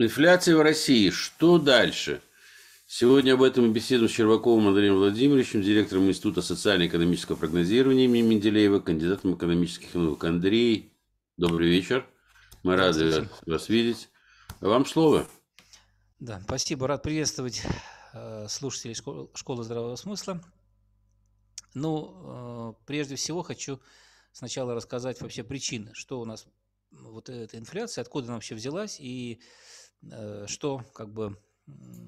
Инфляция в России. Что дальше? Сегодня об этом мы беседуем с Черваковым Андреем Владимировичем, директором Института социально-экономического прогнозирования имени Менделеева, кандидатом экономических наук. Андрей, добрый вечер. Мы рады вас видеть. Вам слово. Да, спасибо. Рад приветствовать э, слушателей школы, здравого смысла. Ну, э, прежде всего хочу сначала рассказать вообще причины, что у нас вот эта инфляция, откуда она вообще взялась и что как бы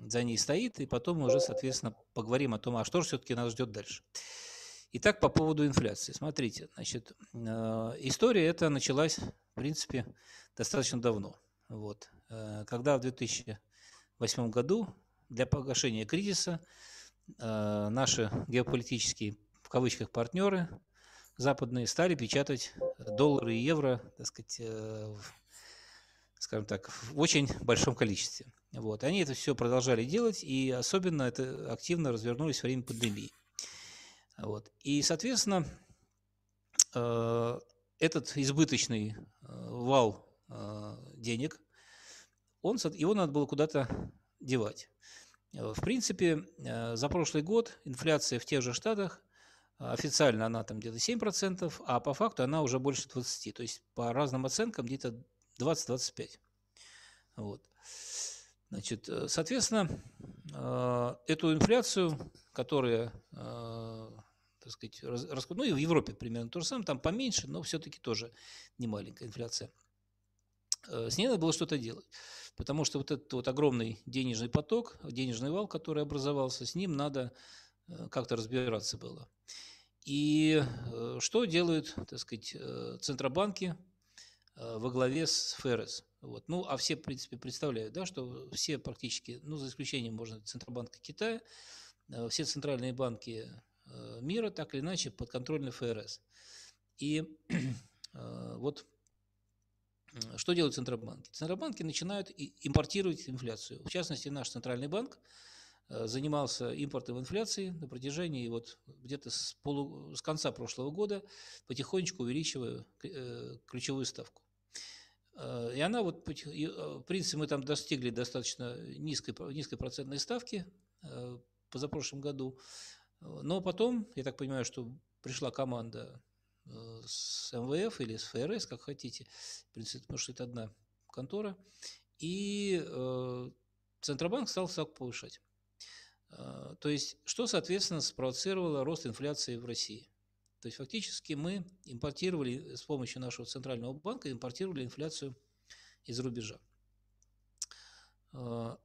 за ней стоит, и потом мы уже, соответственно, поговорим о том, а что же все-таки нас ждет дальше. Итак, по поводу инфляции. Смотрите, значит, э, история эта началась, в принципе, достаточно давно. Вот. Э, когда в 2008 году для погашения кризиса наши геополитические, в кавычках, партнеры западные стали печатать доллары и евро, так сказать, скажем так, в очень большом количестве. Вот. Они это все продолжали делать, и особенно это активно развернулись во время пандемии. Вот. И, соответственно, э, этот избыточный э, вал э, денег, он, его надо было куда-то девать. В принципе, за прошлый год инфляция в тех же штатах официально она там где-то 7%, а по факту она уже больше 20%. То есть по разным оценкам где-то 20-25. Вот. Значит, э, соответственно, э, эту инфляцию, которая, э, так сказать, рас, ну и в Европе примерно то же самое, там поменьше, но все-таки тоже не маленькая инфляция. С ней надо было что-то делать, потому что вот этот вот огромный денежный поток, денежный вал, который образовался, с ним надо как-то разбираться было. И что делают, так сказать, центробанки, во главе с ФРС. Вот. Ну, а все, в принципе, представляют, да, что все практически, ну, за исключением, можно, Центробанка Китая, э, все центральные банки э, мира так или иначе подконтрольны ФРС. И вот что делают центробанки? Центробанки начинают импортировать инфляцию. В частности, наш центральный банк занимался импортом инфляции на протяжении вот где-то с, полу, с конца прошлого года, потихонечку увеличивая ключевую ставку. Э, и она вот, э, в принципе, мы там достигли достаточно низкой, низкой процентной ставки э, позапрошлом году. Но потом, я так понимаю, что пришла команда с МВФ или с ФРС, как хотите, в принципе, потому что это одна контора, и Центробанк стал ставку повышать. То есть, что, соответственно, спровоцировало рост инфляции в России? То есть фактически мы импортировали с помощью нашего центрального банка импортировали инфляцию из рубежа. А,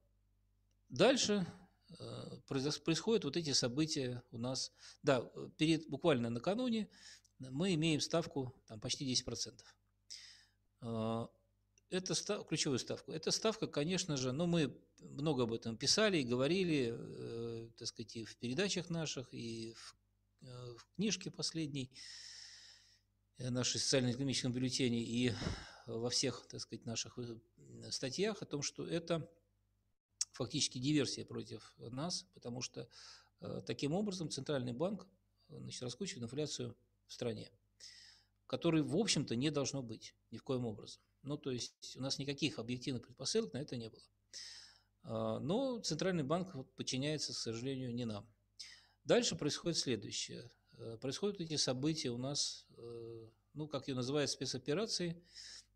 дальше а, происходят вот эти события у нас. Да, перед, буквально накануне мы имеем ставку там, почти 10%. А, это став, ключевую ставку. Эта ставка, конечно же, ну, мы много об этом писали и говорили, э, так сказать, и в передачах наших, и в Э, в книжке последней, э, нашей социально-экономическом бюллетене и во всех, так сказать, наших статьях о том, что это фактически диверсия против нас, потому что таким образом Центральный банк значит, раскручивает инфляцию в стране, которой, в общем-то, не должно быть ни в коем образом. Ну, то есть у нас никаких объективных предпосылок на это не было. А, но Центральный банк подчиняется, к сожалению, не нам. Дальше происходит следующее. Э, происходят эти события у нас, э, ну, как ее называют, спецоперации.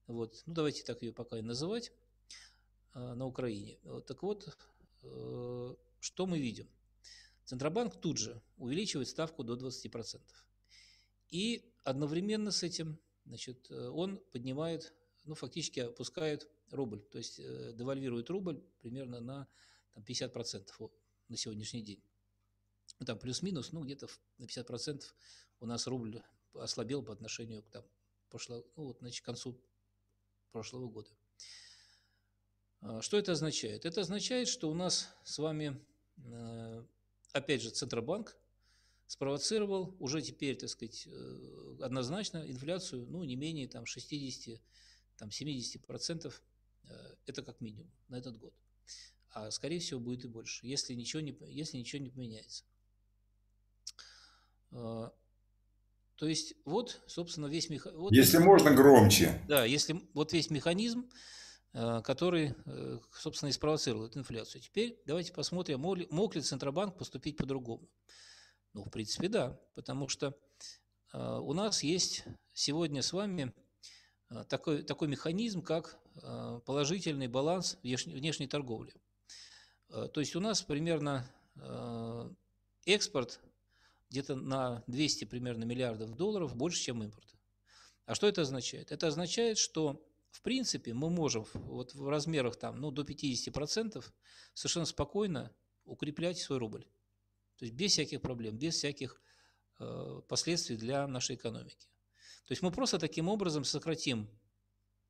Вот. Ну, давайте так ее пока и называть э, на Украине. Так вот, что мы видим? Центробанк тут же увеличивает ставку до 20%. И одновременно с этим значит, он поднимает, ну, фактически опускает рубль, то есть девальвирует рубль примерно на там, 50% на сегодняшний день ну, там плюс-минус, ну, где-то на 50% у нас рубль ослабел по отношению к там, прошло, ну, вот, значит, концу прошлого года. А, что это означает? Это означает, что у нас с вами, э, опять же, Центробанк спровоцировал уже теперь, так сказать, э, однозначно инфляцию, ну, не менее там 60, там 70%, э, это как минимум на этот год. А скорее всего будет и больше, если ничего не, если ничего не поменяется. А, то есть вот, собственно, весь механизм... Вот, если можно, громче. Да, если вот весь механизм, который, собственно, и спровоцировал эту инфляцию. Теперь давайте посмотрим, мог ли Центробанк поступить по-другому. Ну, в принципе, да, потому что у нас есть сегодня с вами такой, такой механизм, как положительный баланс внешней, внешней торговли. То есть у нас примерно экспорт где-то на 200 примерно миллиардов долларов больше, чем импорт. А что это означает? Это означает, что в принципе мы можем вот в размерах там, ну, до 50% совершенно спокойно укреплять свой рубль. То есть без всяких проблем, без всяких э, последствий для нашей экономики. То есть мы просто таким образом сократим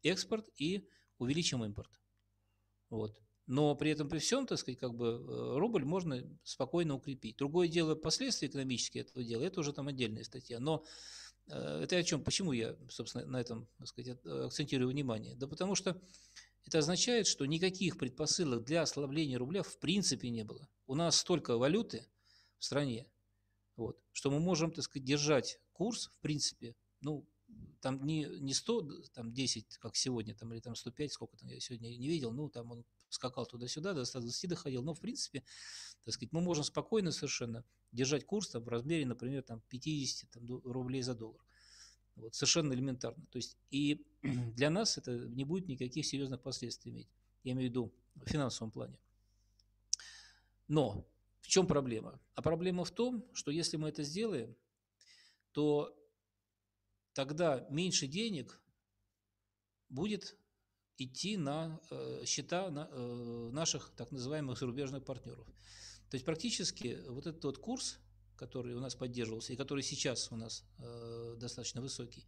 экспорт и увеличим импорт. Вот. Но при этом при всем, так сказать, как бы э, рубль можно спокойно укрепить. Другое дело, последствия экономические этого дела, это уже там отдельная статья. Но э, это о чем, почему я, собственно, на этом, так сказать, э, акцентирую внимание? Да потому что это означает, что никаких предпосылок для ослабления рубля в принципе не было. У нас столько валюты в стране, вот, что мы можем, так сказать, держать курс, в принципе, ну, там не, не 100, там 10, как сегодня, там, или там 105, сколько там я сегодня не видел, ну, там он скакал туда-сюда, до 120 доходил, но, в принципе, так сказать, мы можем спокойно совершенно держать курс там, в размере, например, там, 50 там, рублей за доллар. Вот, совершенно элементарно. То есть, и для нас это не будет никаких серьезных последствий иметь. Я имею в виду в финансовом плане. Но в чем проблема? А проблема в том, что если мы это сделаем, то тогда меньше денег будет идти на э, счета на, э, наших так называемых зарубежных партнеров. То есть практически вот этот вот курс, который у нас поддерживался и который сейчас у нас э, достаточно высокий,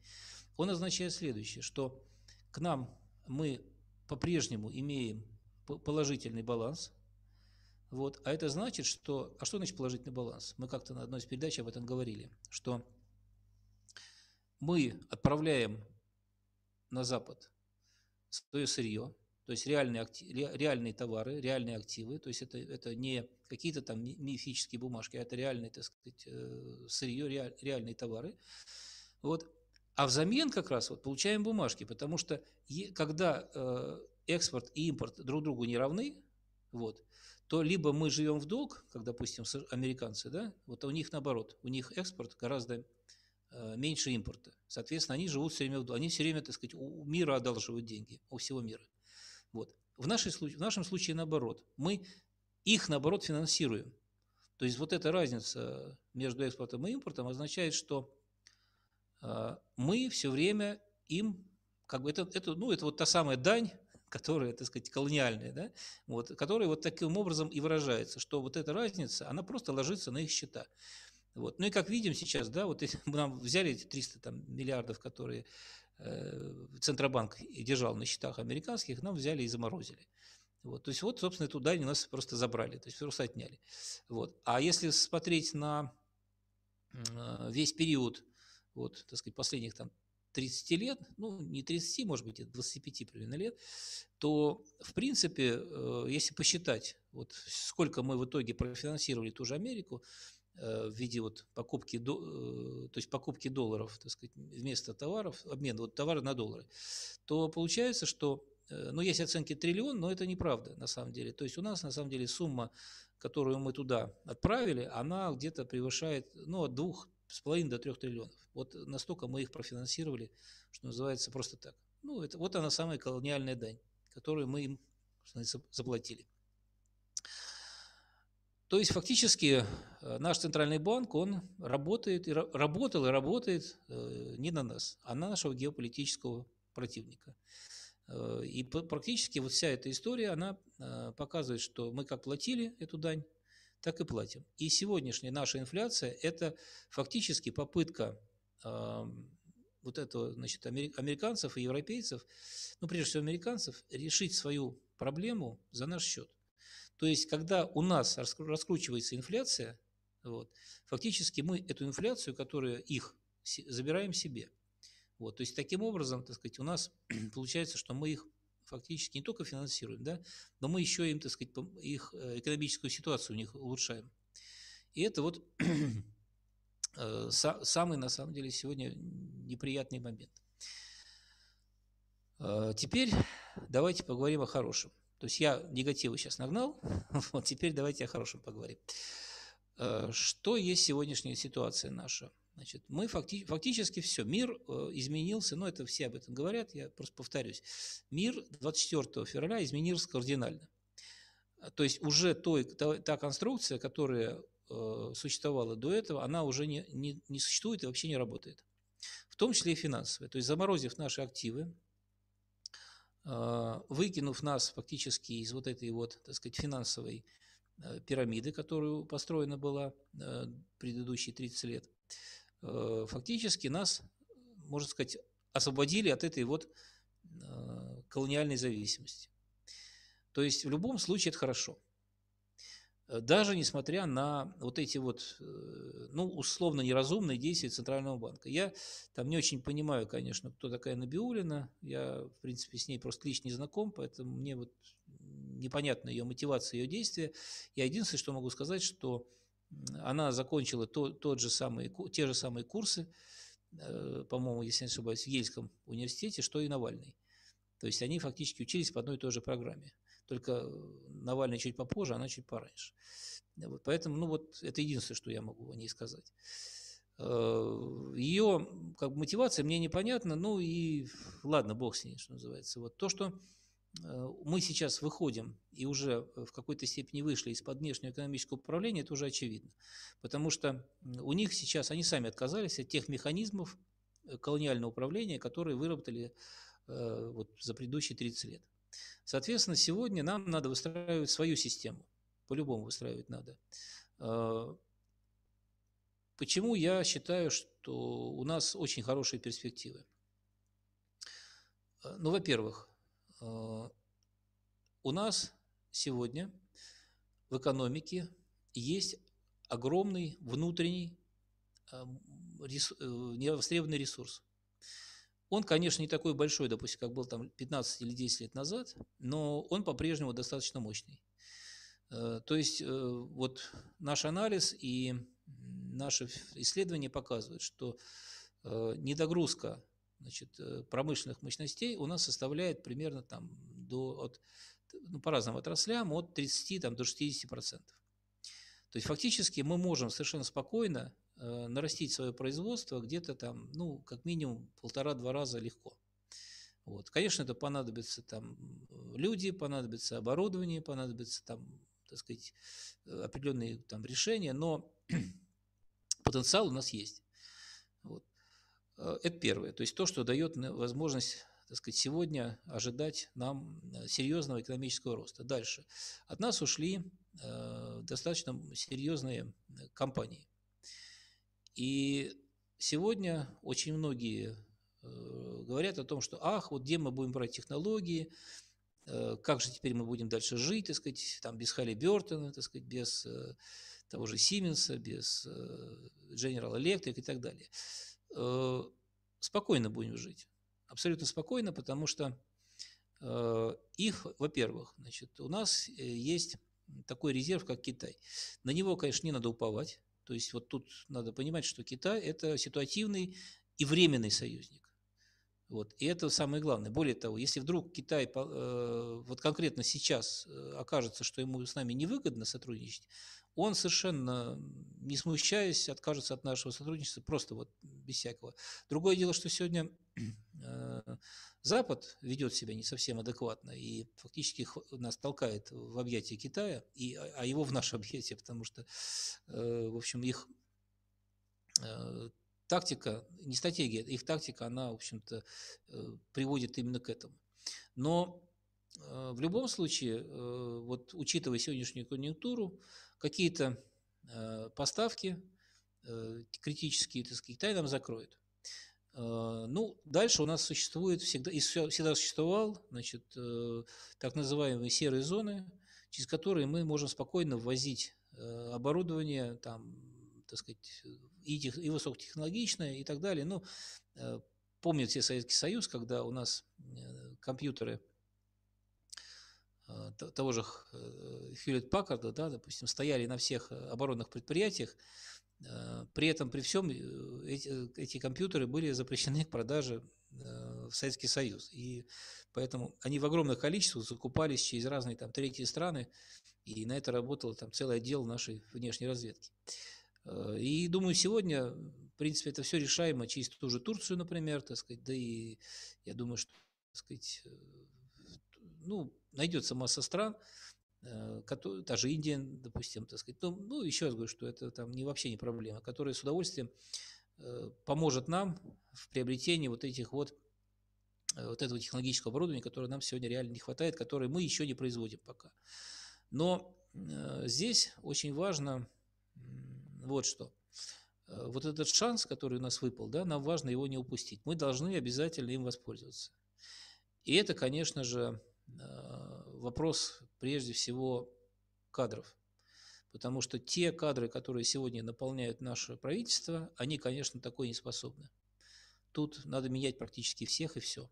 он означает следующее, что к нам мы по-прежнему имеем положительный баланс, вот, а это значит, что... А что значит положительный баланс? Мы как-то на одной из передач об этом говорили, что мы отправляем на Запад свое сырье, то есть реальные, актив, реальные товары, реальные активы, то есть это, это не какие-то там мифические бумажки, а это реальные, так сказать, э, сырье, реаль, реальные товары. Вот. А взамен как раз вот получаем бумажки, потому что когда э, экспорт и импорт друг другу не равны, вот, то либо мы живем в долг, как, допустим, американцы, да, вот а у них наоборот, у них экспорт гораздо меньше импорта. Соответственно, они живут все время, они все время, так сказать, у мира одалживают деньги, у всего мира. Вот. В, нашей, в нашем случае наоборот. Мы их, наоборот, финансируем. То есть вот эта разница между экспортом и импортом означает, что э, мы все время им, как бы это, это, ну, это вот та самая дань, которая, так сказать, колониальная, да, вот, которая вот таким образом и выражается, что вот эта разница, она просто ложится на их счета. Вот. Ну и как видим сейчас, да, вот мы нам взяли эти 300 там, миллиардов, которые э, Центробанк держал на счетах американских, нам взяли и заморозили. Вот. То есть вот, собственно, эту дань у нас просто забрали, то есть просто отняли. Вот. А если смотреть на э, весь период, вот, так сказать, последних там 30 лет, ну, не 30, может быть, 25 примерно лет, то, в принципе, э, если посчитать, вот сколько мы в итоге профинансировали ту же Америку, в виде вот покупки, э, то есть покупки долларов, так сказать, вместо товаров, обмен вот товары на доллары, то получается, что, э, ну, есть оценки триллион, но это неправда на самом деле. То есть у нас на самом деле сумма, которую мы туда отправили, она где-то превышает, ну, от двух с половиной до трех триллионов. Вот настолько мы их профинансировали, что называется просто так. Ну, это, вот она самая колониальная дань, которую мы им заплатили. То есть фактически э, наш центральный банк, он работает, и работал и работает э, не на нас, а на нашего геополитического противника. Э, и практически вот вся эта история, она показывает, что мы как платили эту дань, так и платим. И сегодняшняя наша инфляция – это фактически попытка вот этого, значит, американцев и европейцев, ну, прежде всего американцев, решить свою проблему за наш счет. То есть, когда у нас раскручивается инфляция, вот, фактически мы эту инфляцию, которую их, забираем себе. Вот, то есть, таким образом, так сказать, у нас получается, что мы их фактически не только финансируем, да, но мы еще им, так сказать, их э, экономическую ситуацию у них улучшаем. И это вот э, самый, на самом деле, сегодня неприятный момент. Э, теперь давайте поговорим о хорошем. То есть я негативы сейчас нагнал, вот теперь давайте о хорошем поговорим. Э, что есть сегодняшняя ситуация наша? Значит, мы факти фактически все, мир э, изменился, но это все об этом говорят, я просто повторюсь. Мир 24 февраля изменился кардинально. То есть уже той, та, та конструкция, которая э, существовала до этого, она уже не, не, не существует и вообще не работает. В том числе и финансовая. То есть заморозив наши активы, э, выкинув нас фактически из вот этой вот, так сказать, финансовой э, пирамиды, которую построена была э, предыдущие 30 лет, э, фактически нас, можно сказать, освободили от этой вот колониальной зависимости. То есть в любом случае это хорошо. Э, даже несмотря на вот эти вот, э, ну, условно неразумные действия Центрального банка. Я там не очень понимаю, конечно, кто такая Набиулина. Я, в принципе, с ней просто лично не знаком, поэтому мне вот непонятна ее мотивация, ее действия. Я единственное, что могу сказать, что она закончила то, тот же самый, те же самые курсы, э, по-моему, если не ошибаюсь, в Ельском университете, что и Навальный. То есть они фактически учились по одной и той же программе. Только Навальный чуть попозже, она чуть пораньше. Вот, поэтому, ну вот, это единственное, что я могу о ней сказать. Э, Ее как бы, мотивация мне непонятна, ну и ладно, бог с ней, что называется. Вот то, что э, мы сейчас выходим и уже в какой-то степени вышли из-под внешнего экономического управления, это уже очевидно. Потому что у них сейчас, они сами отказались от тех механизмов э, колониального управления, которые выработали вот, за предыдущие 30 лет. Соответственно, сегодня нам надо выстраивать свою систему. По-любому выстраивать надо. А, почему я считаю, что у нас очень хорошие перспективы? А, ну, во-первых, а, у нас сегодня в экономике есть огромный внутренний э, невостребованный ресурс. Он, конечно, не такой большой, допустим, как был там 15 или 10 лет назад, но он по-прежнему достаточно мощный. Э, то есть э, вот наш анализ и наши исследования показывают, что э, недогрузка значит, промышленных мощностей у нас составляет примерно там до, от, ну, по разным отраслям от 30 там, до 60 процентов. То есть фактически мы можем совершенно спокойно нарастить свое производство где-то там, ну, как минимум полтора-два раза легко. Вот. Конечно, это понадобится там люди, понадобится оборудование, понадобится там, так сказать, э, определенные там решения, но потенциал у нас есть. Вот. Э, это первое. То есть то, что дает возможность так сказать, сегодня ожидать нам серьезного экономического роста. Дальше. От нас ушли э, достаточно серьезные компании. И сегодня очень многие э, говорят о том, что ах, вот где мы будем брать технологии, э, как же теперь мы будем дальше жить, так сказать, там без Халли Бертона, так сказать, без э, того же Сименса, без General Electric и так далее. Спокойно будем жить, абсолютно спокойно, потому что их, во-первых, значит, у нас есть такой резерв, как Китай. На него, конечно, не надо уповать, то есть вот тут надо понимать, что Китай – это ситуативный и временный союзник. Вот. И это самое главное. Более того, если вдруг Китай э, вот конкретно сейчас э, окажется, что ему с нами невыгодно сотрудничать, он совершенно не смущаясь откажется от нашего сотрудничества просто вот без всякого. Другое дело, что сегодня Запад ведет себя не совсем адекватно и фактически нас толкает в объятия Китая, и, а, а его в наше объятие, потому что, э, в общем, их э, тактика, не стратегия, их тактика, она, в общем-то, э, приводит именно к этому. Но в любом случае, вот учитывая сегодняшнюю конъюнктуру, какие-то поставки критические, так сказать, Китай нам закроет. А, ну, дальше у нас существует всегда, и всегда существовал, значит, э, так называемые серые зоны, через которые мы можем спокойно ввозить э, оборудование, там, так сказать, и, тех, и высокотехнологичное, и так далее. Ну, э, помнят все Советский Союз, когда у нас компьютеры того же Хьюлетт Паккарда, да, допустим, стояли на всех оборонных предприятиях, Э, при этом, при всем, э, эти, эти компьютеры были запрещены к продаже в Советский Союз. И поэтому они в огромных количествах закупались через разные там третьи страны, и на это работало там целый отдел нашей внешней разведки. И думаю, сегодня, в принципе, это все решаемо через ту же Турцию, например, так сказать, да и я думаю, что, так сказать, ну, найдется масса стран, Э, который, та же Индия, допустим, так сказать, ну, ну, еще раз говорю, что это там не, вообще не проблема, которая с удовольствием э, поможет нам в приобретении вот этих вот э, вот этого технологического оборудования, которое нам сегодня реально не хватает, которое мы еще не производим пока. Но здесь очень важно вот что. Вот этот шанс, который у нас выпал, да, нам важно его не упустить. Мы должны обязательно им воспользоваться. И это, конечно же, вопрос прежде всего кадров. Потому что те кадры, которые сегодня наполняют наше правительство, они, конечно, такой не способны. Тут надо менять практически всех и все.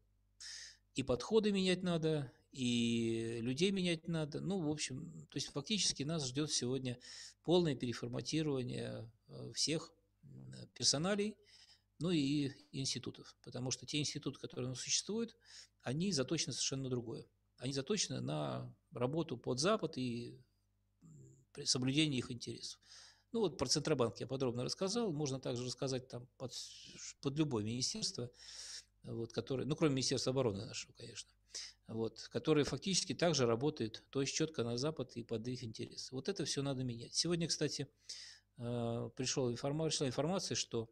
И подходы менять надо, и людей менять надо. Ну, в общем, то есть фактически нас ждет сегодня полное переформатирование э, всех персоналей, ну и институтов. Потому что те институты, которые у нас существуют, они заточены совершенно другое они заточены на работу под Запад и соблюдение их интересов. Ну вот про Центробанк я подробно рассказал, можно также рассказать там под, под любое министерство, вот, которое, ну кроме Министерства обороны нашего, конечно, вот, которое фактически также работает, то есть четко на Запад и под их интересы. Вот это все надо менять. Сегодня, кстати, э, пришла информация, информация что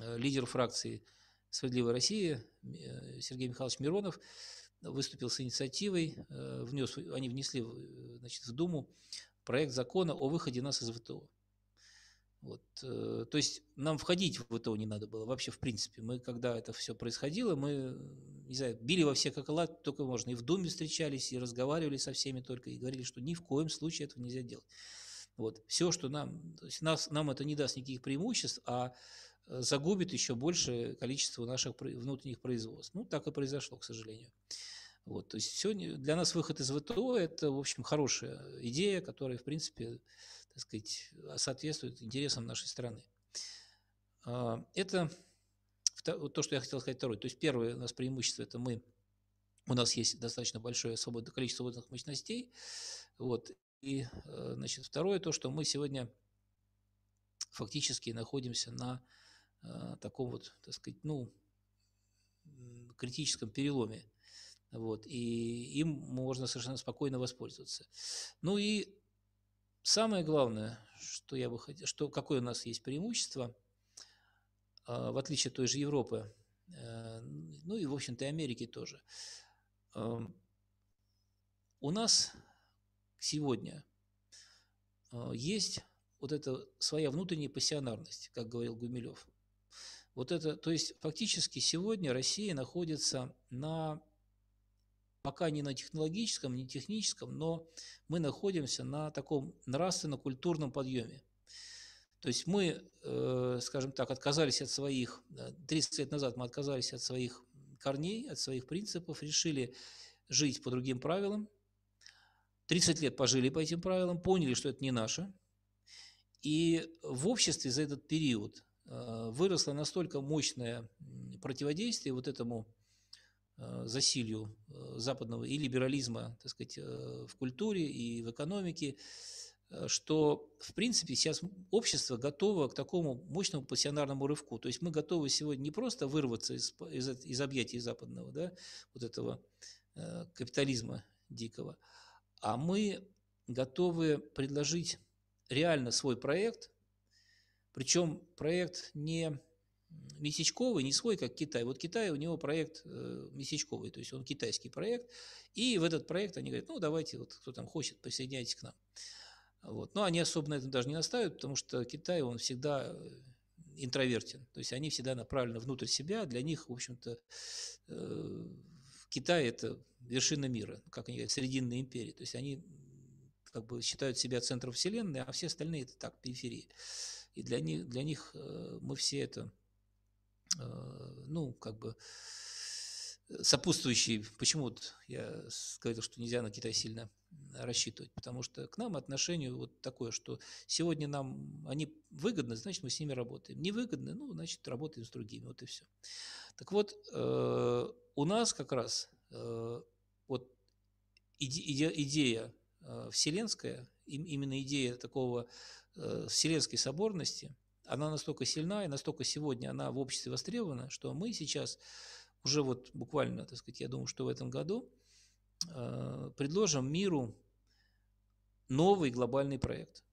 э, лидер фракции «Справедливая Россия» э, Сергей Михайлович Миронов выступил с инициативой, э, внес, они внесли значит, в Думу проект закона о выходе нас из ВТО. Вот, э, то есть нам входить в ВТО не надо было вообще в принципе. Мы, когда это все происходило, мы, не знаю, били во все колокола, только можно. И в Думе встречались, и разговаривали со всеми только, и говорили, что ни в коем случае этого нельзя делать. Вот, все, что нам, то есть нас, нам это не даст никаких преимуществ, а э, загубит еще большее количество наших внутренних производств. Ну, так и произошло, к сожалению. Вот, то есть сегодня для нас выход из ВТО – это, в общем, хорошая идея, которая, в принципе, так сказать, соответствует интересам нашей страны. А, это то, что я хотел сказать второе. То есть первое у нас преимущество – это мы, у нас есть достаточно большое свободное количество свободных мощностей. Вот. И, э, значит, второе то, что мы сегодня фактически находимся на э, таком вот, так сказать, ну, критическом переломе вот, и им можно совершенно спокойно воспользоваться. Ну и самое главное, что я бы хотел, что, какое у нас есть преимущество, а, в отличие от той же Европы, э, ну и, в общем-то, и Америки тоже. У нас сегодня а, есть вот эта своя внутренняя пассионарность, как говорил Гумилев. Вот это, то есть фактически сегодня Россия находится на пока не на технологическом, не техническом, но мы находимся на таком нравственно-культурном подъеме. То есть мы, э, скажем так, отказались от своих, 30 лет назад мы отказались от своих корней, от своих принципов, решили жить по другим правилам. 30 лет пожили по этим правилам, поняли, что это не наше. И в обществе за этот период э, выросло настолько мощное противодействие вот этому Э, засилию э, западного и либерализма, так сказать, э, в культуре и в экономике, что, в принципе, сейчас общество готово к такому мощному пассионарному рывку. То есть мы готовы сегодня не просто вырваться из, из, из объятий западного, да, вот этого капитализма дикого, а мы готовы предложить реально свой проект, причем проект не месячковый, не свой, как Китай. Вот Китай, у него проект э, месячковый, то есть он китайский проект. И в этот проект они говорят, ну, давайте, вот кто там хочет, присоединяйтесь к нам. Вот. Но они особо на этом даже не настаивают, потому что Китай, он всегда э, интровертен. То есть они всегда направлены внутрь себя. Для них, в общем-то, э, Китай – это вершина мира, как они говорят, срединная империя. То есть они как бы считают себя центром вселенной, а все остальные – это так, периферии. И для них, для них мы все это Э, ну, как бы сопутствующий, почему вот я говорил, что нельзя на Китай сильно рассчитывать, потому что к нам отношение вот такое, что сегодня нам они выгодны, значит, мы с ними работаем. Невыгодны, ну, значит, работаем с другими, вот и все. Так вот, э, у нас как раз э, вот иде, идея э, вселенская, именно идея такого э, вселенской соборности, она настолько сильна и настолько сегодня она в обществе востребована, что мы сейчас уже вот буквально, так сказать, я думаю, что в этом году э, предложим миру новый глобальный проект.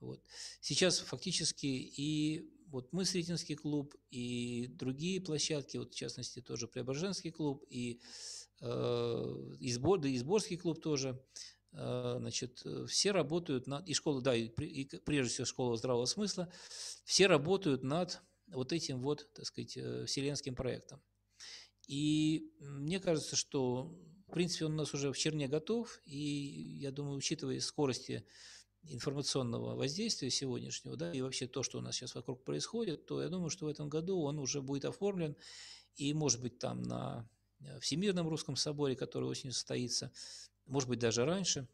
Вот. Сейчас фактически и вот мы, Сретенский клуб, и другие площадки, вот в частности тоже Преображенский клуб, и, э, Избор, да, Изборский клуб тоже, значит, все работают над, и школа, да, и, и прежде всего школа здравого смысла, все работают над вот этим вот, так сказать, э, вселенским проектом. И мне кажется, что, в принципе, он у нас уже в черне готов, и я думаю, учитывая скорости информационного воздействия сегодняшнего, да, и вообще то, что у нас сейчас вокруг происходит, то я думаю, что в этом году он уже будет оформлен, и, может быть, там на э, Всемирном русском соборе, который осенью состоится, может быть, даже раньше,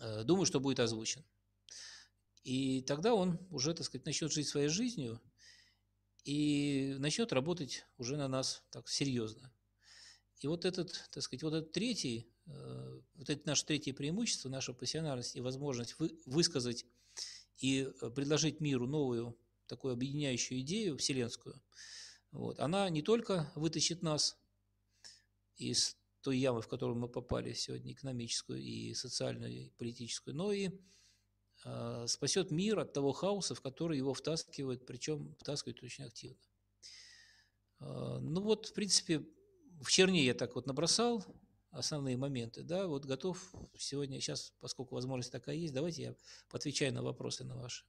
э, думаю, что будет озвучен. И тогда он уже, так сказать, начнет жить своей жизнью и начнет работать уже на нас так серьезно. И вот этот, так сказать, вот этот третий Э, вот это наше третье преимущество, наша пассионарность и возможность вы, высказать и э, предложить миру новую такую объединяющую идею вселенскую, вот, она не только вытащит нас из той ямы, в которую мы попали сегодня, экономическую и социальную, и политическую, но и э, спасет мир от того хаоса, в который его втаскивают, причем втаскивают очень активно. Э, ну вот, в принципе, в черне я так вот набросал, основные моменты, да, вот готов сегодня, сейчас, поскольку возможность такая есть, давайте я отвечаю на вопросы на ваши.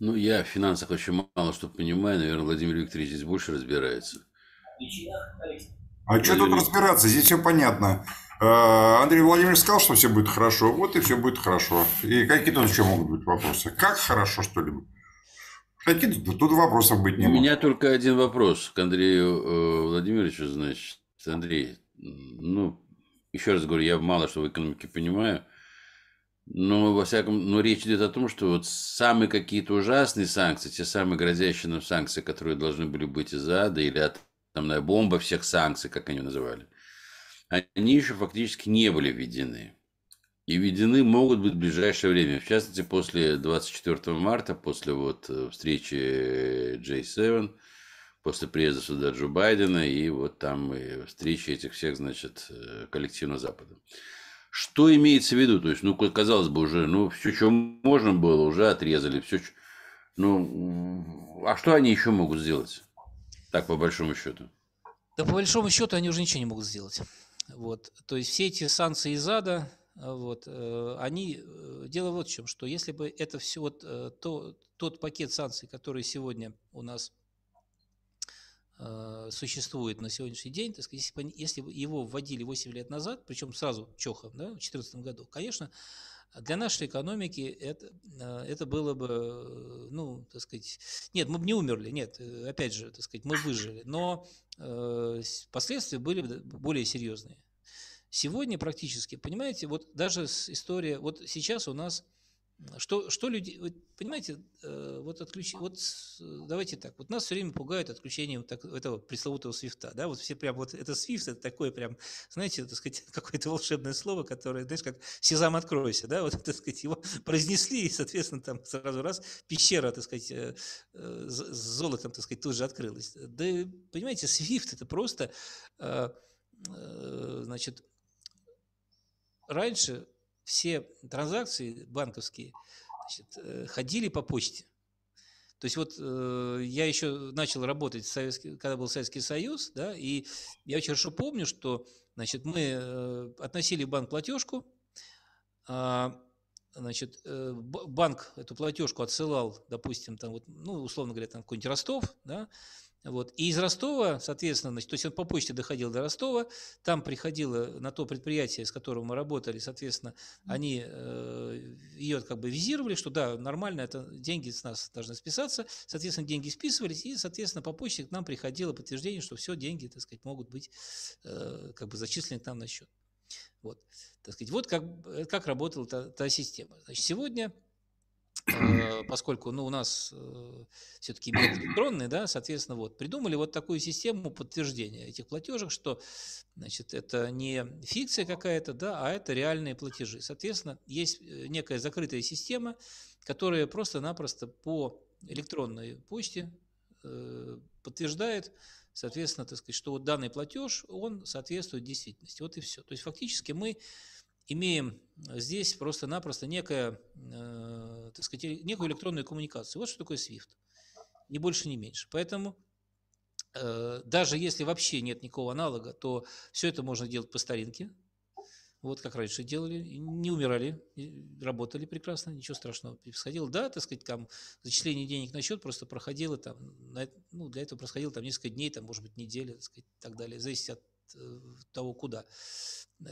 Ну, я в финансах очень мало что понимаю, наверное, Владимир Викторович здесь больше разбирается. А что тут разбираться? Здесь все понятно. А, Андрей Владимирович сказал, что все будет хорошо, вот и все будет хорошо. И какие тут еще могут быть вопросы? Как хорошо что-либо? Какие тут, тут вопросов быть не У может. Меня только один вопрос к Андрею э, Владимировичу, значит. Андрей, ну, еще раз говорю, я мало что в экономике понимаю, но, во всяком, но речь идет о том, что вот самые какие-то ужасные санкции, те самые грозящие нам санкции, которые должны были быть из ада, или атомная бомба всех санкций, как они называли, они еще фактически не были введены. И введены могут быть в ближайшее время. В частности, после 24 марта, после вот э, встречи J7, после приезда сюда Джо Байдена и вот там и встречи этих всех, значит, э, коллективно Запада. Что имеется в виду? То есть, ну, казалось бы, уже, ну, все, что можно было, уже отрезали. Все, ну, а что они еще могут сделать? Так, по большому счету. Да, по большому счету, они уже ничего не могут сделать. Вот. То есть, все эти санкции из ада, вот, э, они, э, дело вот в чем, что если бы это все, вот, то, тот пакет санкций, который сегодня у нас Э, существует на сегодняшний день, так сказать, если бы, его вводили 8 лет назад, причем сразу Чохом, да, в 2014 году, конечно, для нашей экономики это, э, это было бы, э, ну, так сказать, нет, мы бы не умерли, нет, опять же, так сказать, мы выжили, но э, последствия были более серьезные. Сегодня практически, понимаете, вот даже история, вот сейчас у нас что, что люди, понимаете, э, вот отключ, вот давайте так, вот нас все время пугают отключением так, этого пресловутого свифта, да, вот все прям вот это свифт, это такое прям, знаете, так сказать, какое-то волшебное слово, которое, знаешь, как сезам откройся, да, вот, так сказать, его произнесли, и, соответственно, там сразу раз пещера, так сказать, э, э, с золотом, так сказать, тут же открылась. Да, понимаете, свифт это просто, значит, раньше все транзакции банковские значит, э, ходили по почте. То есть вот э, я еще начал работать, в Советский, когда был Советский Союз, да, и я очень хорошо помню, что значит, мы э, относили в банк платежку, э, значит, э, банк эту платежку отсылал, допустим, там вот, ну, условно говоря, там какой-нибудь Ростов, да, вот. И из Ростова, соответственно, значит, то есть он по почте доходил до Ростова, там приходило на то предприятие, с которым мы работали, соответственно, они э, ее как бы визировали, что да, нормально, это деньги с нас должны списаться, соответственно, деньги списывались, и, соответственно, по почте к нам приходило подтверждение, что все, деньги, так сказать, могут быть э, как бы зачислены к нам на счет. Вот, так сказать, вот как, как работала та, та система. Значит, сегодня Э, поскольку ну, у нас э, все-таки мир электронный, да, соответственно, вот, придумали вот такую систему подтверждения этих платежек, что значит, это не фикция какая-то, да, а это реальные платежи. Соответственно, есть э, некая закрытая система, которая просто-напросто по электронной почте э, подтверждает, соответственно, так сказать, что вот данный платеж, он соответствует действительности. Вот и все. То есть фактически мы имеем здесь просто-напросто некое, э, так сказать, некую электронную коммуникацию. Вот что такое SWIFT. Ни больше, ни меньше. Поэтому э, даже если вообще нет никакого аналога, то все это можно делать по старинке. Вот как раньше делали, не умирали, работали прекрасно, ничего страшного происходило. Да, так сказать, там зачисление денег на счет просто проходило там, ну, для этого происходило там несколько дней, там, может быть, неделя, так сказать, и так далее, зависит от э, того, куда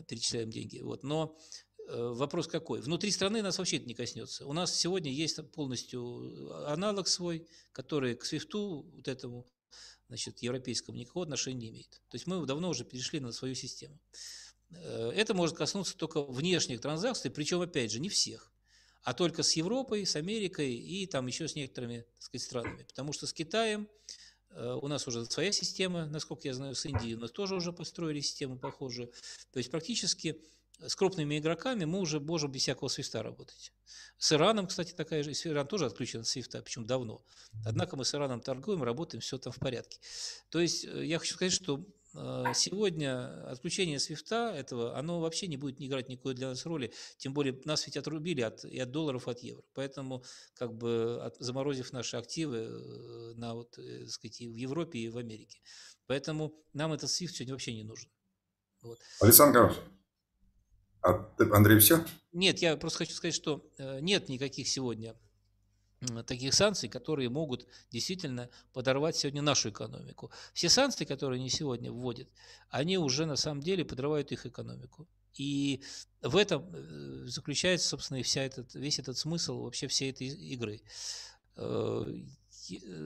перечисляем деньги. Вот. Но э, вопрос какой? Внутри страны нас вообще это не коснется. У нас сегодня есть полностью аналог свой, который к свифту, вот этому, значит, европейскому, никакого отношения не имеет. То есть мы давно уже перешли на свою систему. Э, это может коснуться только внешних транзакций, причем, опять же, не всех, а только с Европой, с Америкой и там еще с некоторыми, так сказать, странами. Потому что с Китаем Э, у нас уже своя система, насколько я знаю, с Индией у нас тоже уже построили систему похожую. То есть практически с крупными игроками мы уже можем без всякого свифта работать. С Ираном, кстати, такая же. Иран тоже отключен от свифта, причем давно. Однако мы с Ираном торгуем, работаем, все там в порядке. То есть э, я хочу сказать, что сегодня отключение свифта этого, оно вообще не будет играть никакой для нас роли. Тем более нас ведь отрубили от, и от долларов, от евро. Поэтому, как бы от, заморозив наши активы э, на, вот, так сказать, и в Европе, и в Америке. Поэтому нам этот свифт сегодня вообще не нужен. Вот. Александр Карлович, а ты, Андрей, все? Нет, я просто хочу сказать, что э, нет никаких сегодня таких санкций, которые могут действительно подорвать сегодня нашу экономику. Все санкции, которые они сегодня вводят, они уже на самом деле подрывают их экономику. И в этом э, заключается, собственно, и вся этот, весь этот смысл вообще всей этой игры. Э,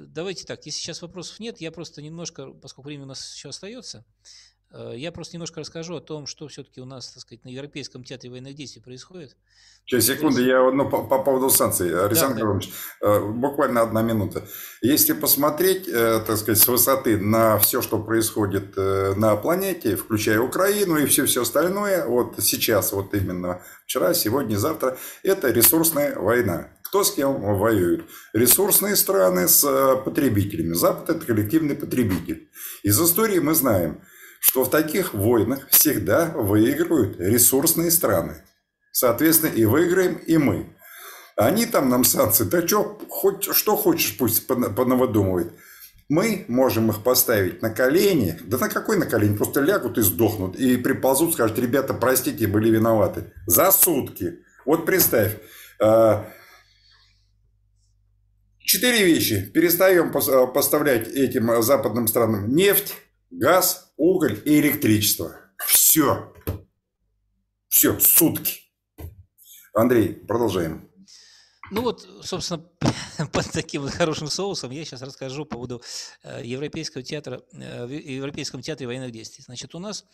давайте так, если сейчас вопросов нет, я просто немножко, поскольку время у нас еще остается, Э, я просто немножко расскажу о том, что все-таки у нас, так сказать, на Европейском театре военных действий происходит. Сейчас, секунду, я ну, по, по поводу санкций. Александр да, Григорьевич, да. Э, буквально одна минута. Если посмотреть, э, так сказать, с высоты на все, что происходит на планете, включая Украину и все, все остальное, вот сейчас, вот именно вчера, сегодня, завтра, это ресурсная война. Кто с кем воюет? Ресурсные страны с потребителями. Запад – это коллективный потребитель. Из истории мы знаем – что в таких войнах всегда выигрывают ресурсные страны. Соответственно, и выиграем и мы. Они там нам санкции, да что, хоть, что хочешь, пусть понавыдумывает. Мы можем их поставить на колени, да на какой на колени, просто лягут и сдохнут, и приползут, скажут, ребята, простите, были виноваты. За сутки. Вот представь, а, четыре вещи. Перестаем поставлять этим западным странам нефть, газ, уголь и электричество. Все. Все, сутки. Андрей, продолжаем. Ну вот, собственно, под таким хорошим соусом я сейчас расскажу по поводу э, Европейского театра, э, Европейском театре военных действий. Значит, у нас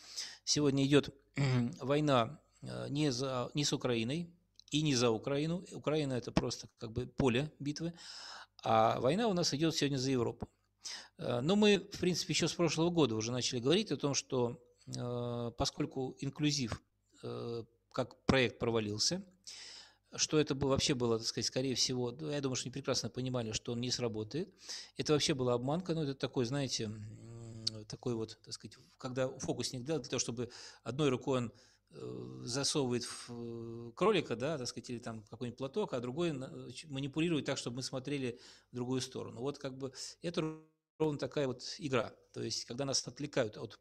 сегодня идет война э, не, за, не с Украиной и не за Украину. Украина – это просто как бы поле битвы. А война у нас идет сегодня за Европу. Э, но мы, в принципе, еще с прошлого года уже начали говорить о том, что э, поскольку инклюзив э, как проект провалился, что это было, вообще было, так сказать, скорее всего, я думаю, что они прекрасно понимали, что он не сработает. Это вообще была обманка, но это такой, знаете, такой вот, так сказать, когда фокусник, да, для того, чтобы одной рукой он засовывает в кролика, да, так сказать, или там какой-нибудь платок, а другой манипулирует так, чтобы мы смотрели в другую сторону. Вот как бы эту ровно такая вот игра. То есть, когда нас отвлекают от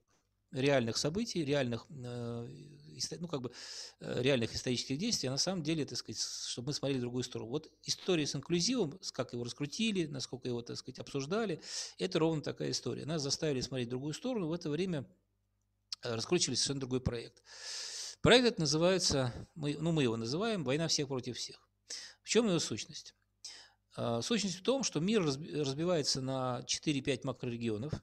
реальных событий, реальных, э, ну, как бы, э, реальных исторических действий, а на самом деле, так сказать, чтобы мы смотрели другую сторону. Вот история с инклюзивом, как его раскрутили, насколько его, так сказать, обсуждали, это ровно такая история. Нас заставили смотреть другую сторону, в это время э, раскручивали совершенно другой проект. Проект этот называется, мы, ну, мы его называем «Война всех против всех». В чем его сущность? А, сущность в том, что мир разбивается на 4-5 макрорегионов.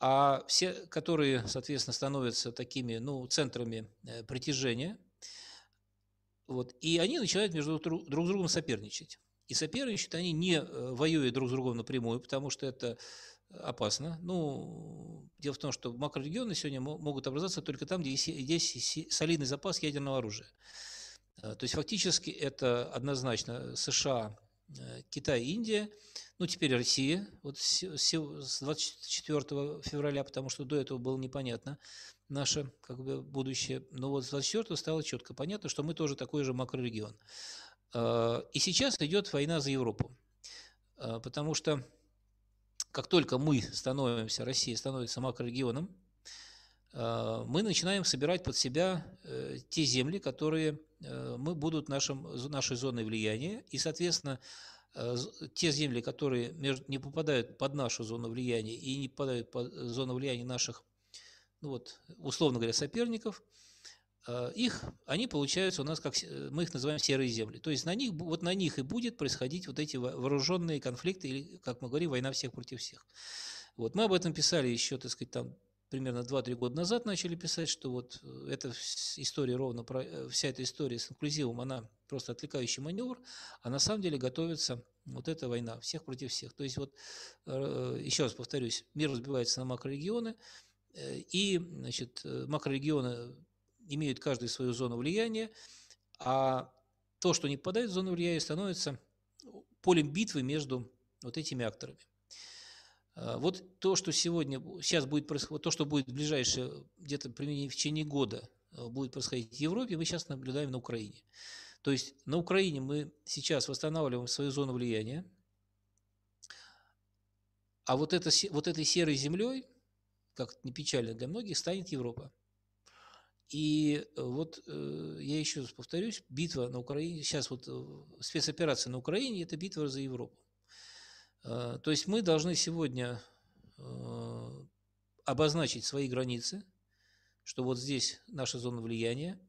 а все, которые, соответственно, становятся такими, ну, центрами э, притяжения, вот, и они начинают между друг, друг с другом соперничать. И соперничают они не э, воюя друг с другом напрямую, потому что это опасно. Ну, дело в том, что макрорегионы сегодня могут образоваться только там, где есть солидный запас ядерного оружия. Э, то есть фактически это однозначно США, Китай, Индия, ну теперь Россия, вот с 24 февраля, потому что до этого было непонятно наше как бы будущее, но вот с 24 стало четко понятно, что мы тоже такой же макрорегион. Э, и сейчас идет война за Европу, потому что как только мы становимся, Россия становится макрорегионом, э, мы начинаем собирать под себя э, те земли, которые э, мы будут нашим, нашей зоной влияния, и, соответственно, те земли, которые не попадают под нашу зону влияния и не попадают под зону влияния наших, ну вот, условно говоря, соперников – Э, их, они получаются у нас, как мы их называем серые земли. То есть на них, вот на них и будет происходить вот эти вооруженные конфликты, или, как мы говорим, война всех против всех. Вот мы об этом писали еще, так сказать, там примерно 2-3 года назад начали писать, что вот э, эта история ровно, про, э, вся эта история с инклюзивом, она просто отвлекающий маневр, а на самом деле готовится вот эта война всех против всех. То есть вот, еще раз повторюсь, мир разбивается на макрорегионы, и значит, макрорегионы имеют каждую свою зону влияния, а то, что не попадает в зону влияния, становится полем битвы между вот этими акторами. А, вот то, что сегодня, сейчас будет происходить, то, что будет в ближайшее, где-то в течение года а, будет происходить в Европе, мы сейчас наблюдаем на Украине. То есть на Украине мы сейчас восстанавливаем свою зону влияния, а вот, это, вот этой серой землей, как не печально для многих, станет Европа. И э, вот э, я еще раз повторюсь, битва на Украине, сейчас вот э, спецоперация на Украине – это битва за Европу. То есть мы должны сегодня обозначить свои границы, что вот здесь наша зона влияния,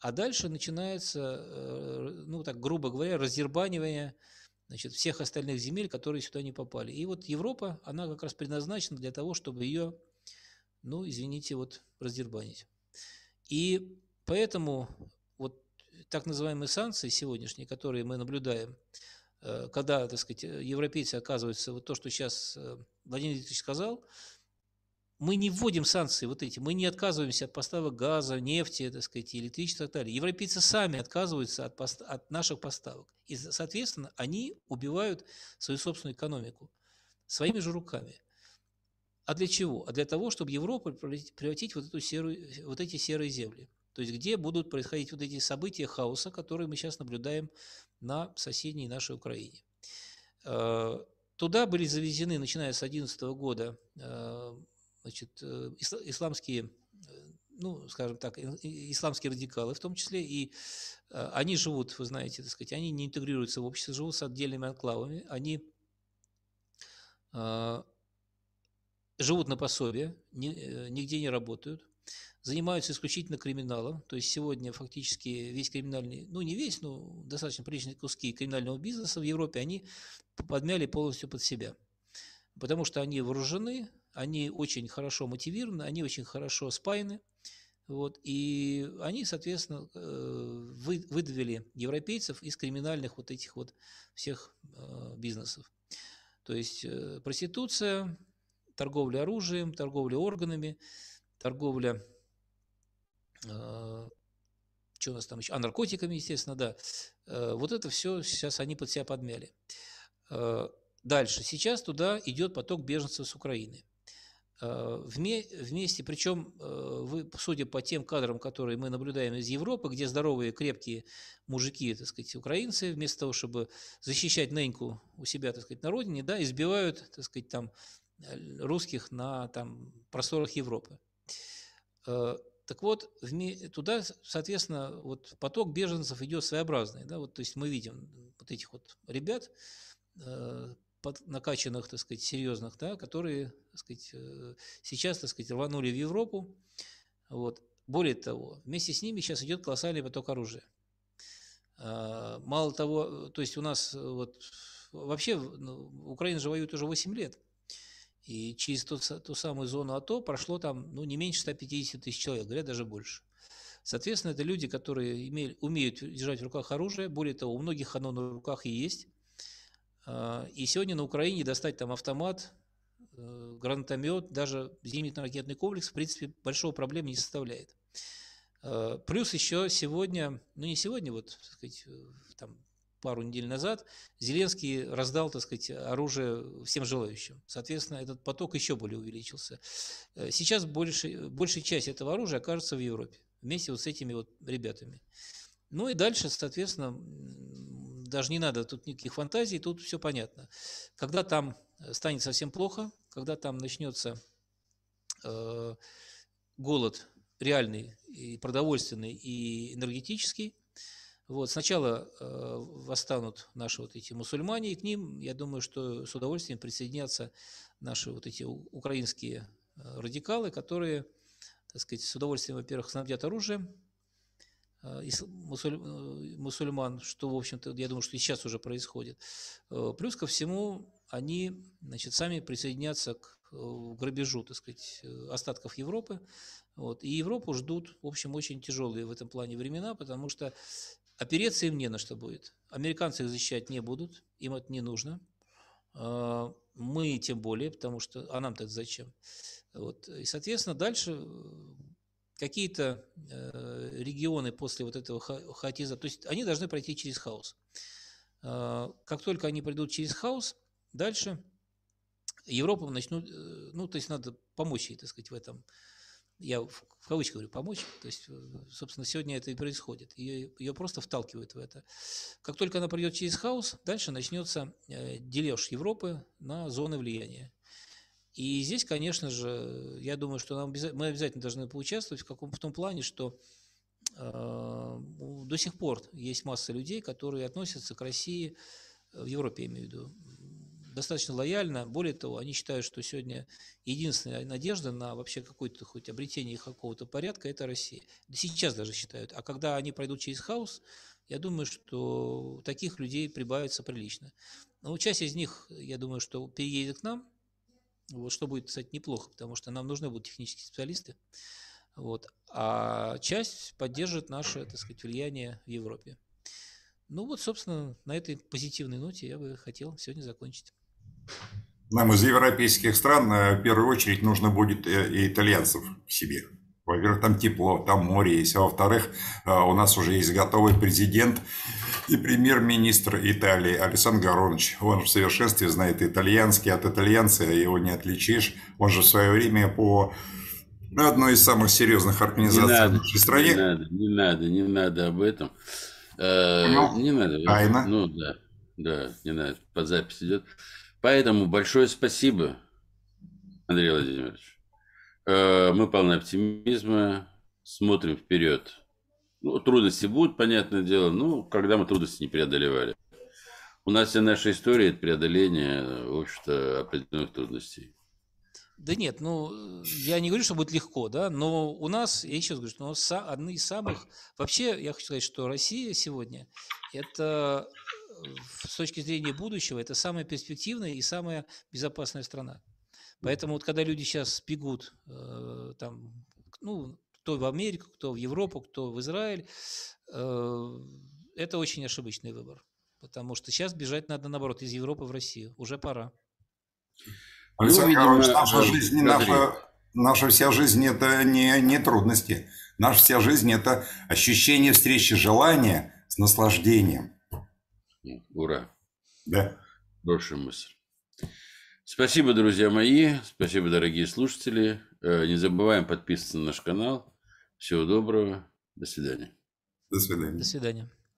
а дальше начинается, ну так грубо говоря, раздербанивание значит, всех остальных земель, которые сюда не попали. И вот Европа, она как раз предназначена для того, чтобы ее, ну, извините, вот раздербанить. И поэтому вот так называемые санкции сегодняшние, которые мы наблюдаем, э, когда, так сказать, европейцы оказываются, вот то, что сейчас э, Владимир Викторович сказал, мы не вводим санкции вот эти, мы не отказываемся от поставок газа, нефти, так сказать, электричества и так далее. Европейцы сами отказываются от, пост- от наших поставок. И, соответственно, они убивают свою собственную экономику своими же руками. А для чего? А для того, чтобы Европу превратить вот, эту серую, вот эти серые земли. То есть где будут происходить вот эти события хаоса, которые мы сейчас наблюдаем на соседней нашей Украине. Э, туда были завезены, начиная с 2011 года, э, значит, э, исламские, ну, скажем так, исламские радикалы в том числе, и они живут, вы знаете, так сказать, они не интегрируются в общество, живут с отдельными анклавами, они живут на пособие, нигде не работают, занимаются исключительно криминалом. То есть сегодня фактически весь криминальный, ну не весь, но достаточно приличные куски криминального бизнеса в Европе, они подмяли полностью под себя. Потому что они вооружены, они очень хорошо мотивированы, они очень хорошо спаяны. Вот, и они, соответственно, э, выдавили европейцев из криминальных вот этих вот всех э, бизнесов. То есть проституция, торговля оружием, торговля органами, торговля, э, что у нас там еще, а наркотиками, естественно, да. Э, вот это все сейчас они под себя подмяли. Э, дальше. Сейчас туда идет поток беженцев с Украины. Э, вместе, причем, э, вы, судя по тем кадрам, которые мы наблюдаем из Европы, где здоровые, крепкие мужики, так сказать, украинцы, вместо того, чтобы защищать Неньку у себя, так сказать, на родине, да, избивают, так сказать, там русских на там, просторах Европы. Э, так вот, туда, соответственно, вот поток беженцев идет своеобразный. Да? Вот, то есть мы видим вот этих вот ребят, э, накачанных, так сказать, серьезных, да, которые, так сказать, э, сейчас, так сказать, рванули в Европу. Вот. Более того, вместе с ними сейчас идет колоссальный поток оружия. Мало того, то есть у нас вот вообще ну, Украина же воюет уже 8 лет. И через ту, ту самую зону АТО прошло там ну, не меньше 150 тысяч человек, говорят, даже больше. Соответственно, это люди, которые имеют, умеют держать в руках оружие. Более того, у многих оно на руках и есть. А, и сегодня на Украине достать там автомат, э, гранатомет, даже зенитно-ракетный комплекс, в принципе, большого проблемы не составляет. А, плюс еще сегодня, ну не сегодня, вот, так сказать, там, пару недель назад Зеленский раздал, так сказать, оружие всем желающим. Соответственно, этот поток еще более увеличился. Э, сейчас больше, большая часть этого оружия окажется в Европе вместе вот с этими вот ребятами. Ну и дальше, соответственно, даже не надо тут никаких фантазий, тут все понятно. Когда там станет совсем плохо, когда там начнется э, голод реальный и продовольственный и энергетический, вот, сначала э, восстанут наши вот эти мусульмане, и к ним, я думаю, что с удовольствием присоединятся наши вот эти украинские э, радикалы, которые, так сказать, с удовольствием, во-первых, снабдят оружием э, мусуль, э, мусульман, что, в общем-то, я думаю, что и сейчас уже происходит. Э, плюс ко всему, они, значит, сами присоединятся к э, грабежу, так сказать, остатков Европы. Вот. И Европу ждут, в общем, очень тяжелые в этом плане времена, потому что Опереться им не на что будет. Американцы их защищать не будут, им это не нужно. А, мы тем более, потому что, а нам-то зачем? Вот. И, соответственно, дальше э, какие-то э, регионы после вот этого хаотизма, то есть они должны пройти через хаос. А, как только они пройдут через хаос, дальше Европа начнут, э, ну, то есть надо помочь ей, так сказать, в этом я в, кавычках говорю, помочь. То есть, э, собственно, сегодня это и происходит. Ее, ее просто вталкивают в это. Как только она пройдет через хаос, дальше начнется э, дележ Европы на зоны влияния. И здесь, конечно же, я думаю, что нам, мы обязательно должны поучаствовать в, каком, в том плане, что э, до сих пор есть масса людей, которые относятся к России, э, в Европе, я имею в виду, достаточно лояльно. Более того, они считают, что сегодня единственная надежда на вообще какое-то хоть обретение какого-то порядка – это Россия. Сейчас даже считают. А когда они пройдут через хаос, я думаю, что таких людей прибавится прилично. Но часть из них, я думаю, что переедет к нам, вот, что будет, кстати, неплохо, потому что нам нужны будут технические специалисты. Вот. А часть поддержит наше, так сказать, влияние в Европе. Ну вот, собственно, на этой позитивной ноте я бы хотел сегодня закончить. Нам из европейских стран э, в первую очередь нужно будет э, и итальянцев к себе. Во-первых, там тепло, там море есть. А во-вторых, э, у нас уже есть готовый президент и премьер-министр Италии Александр Горович. Он в совершенстве знает итальянский. От итальянца его не отличишь. Он же в свое время по одной из самых серьезных организаций не надо, в нашей стране. Не надо, не надо, не надо об этом. Ну, не надо. Тайна. Ну да, да, не надо. По записи идет. Поэтому большое спасибо, Андрей Владимирович. Э, мы полны оптимизма, смотрим вперед. Ну, трудности будут, понятное дело, ну, когда мы трудности не преодолевали. У нас вся наша история – это преодоление, в общем-то, определенных трудностей. Да нет, ну, я не говорю, что будет легко, да, но у нас, я еще раз говорю, что у одни из самых... Вообще, я хочу сказать, что Россия сегодня – это с точки зрения будущего, это самая перспективная и самая безопасная страна. Поэтому вот когда люди сейчас бегут э, там, ну, кто в Америку, кто в Европу, кто в Израиль, э, это очень ошибочный выбор. Потому что сейчас бежать надо, наоборот, из Европы в Россию. Уже пора. Александр ну, видимо, наша жизнь, наша, наша вся жизнь – это не, не трудности. Наша вся жизнь – это ощущение встречи желания с наслаждением. Ура. Да. Хорошая мысль. Спасибо, друзья мои. Спасибо, дорогие слушатели. Э, не забываем подписываться на наш канал. Всего доброго. До свидания. До свидания. До свидания.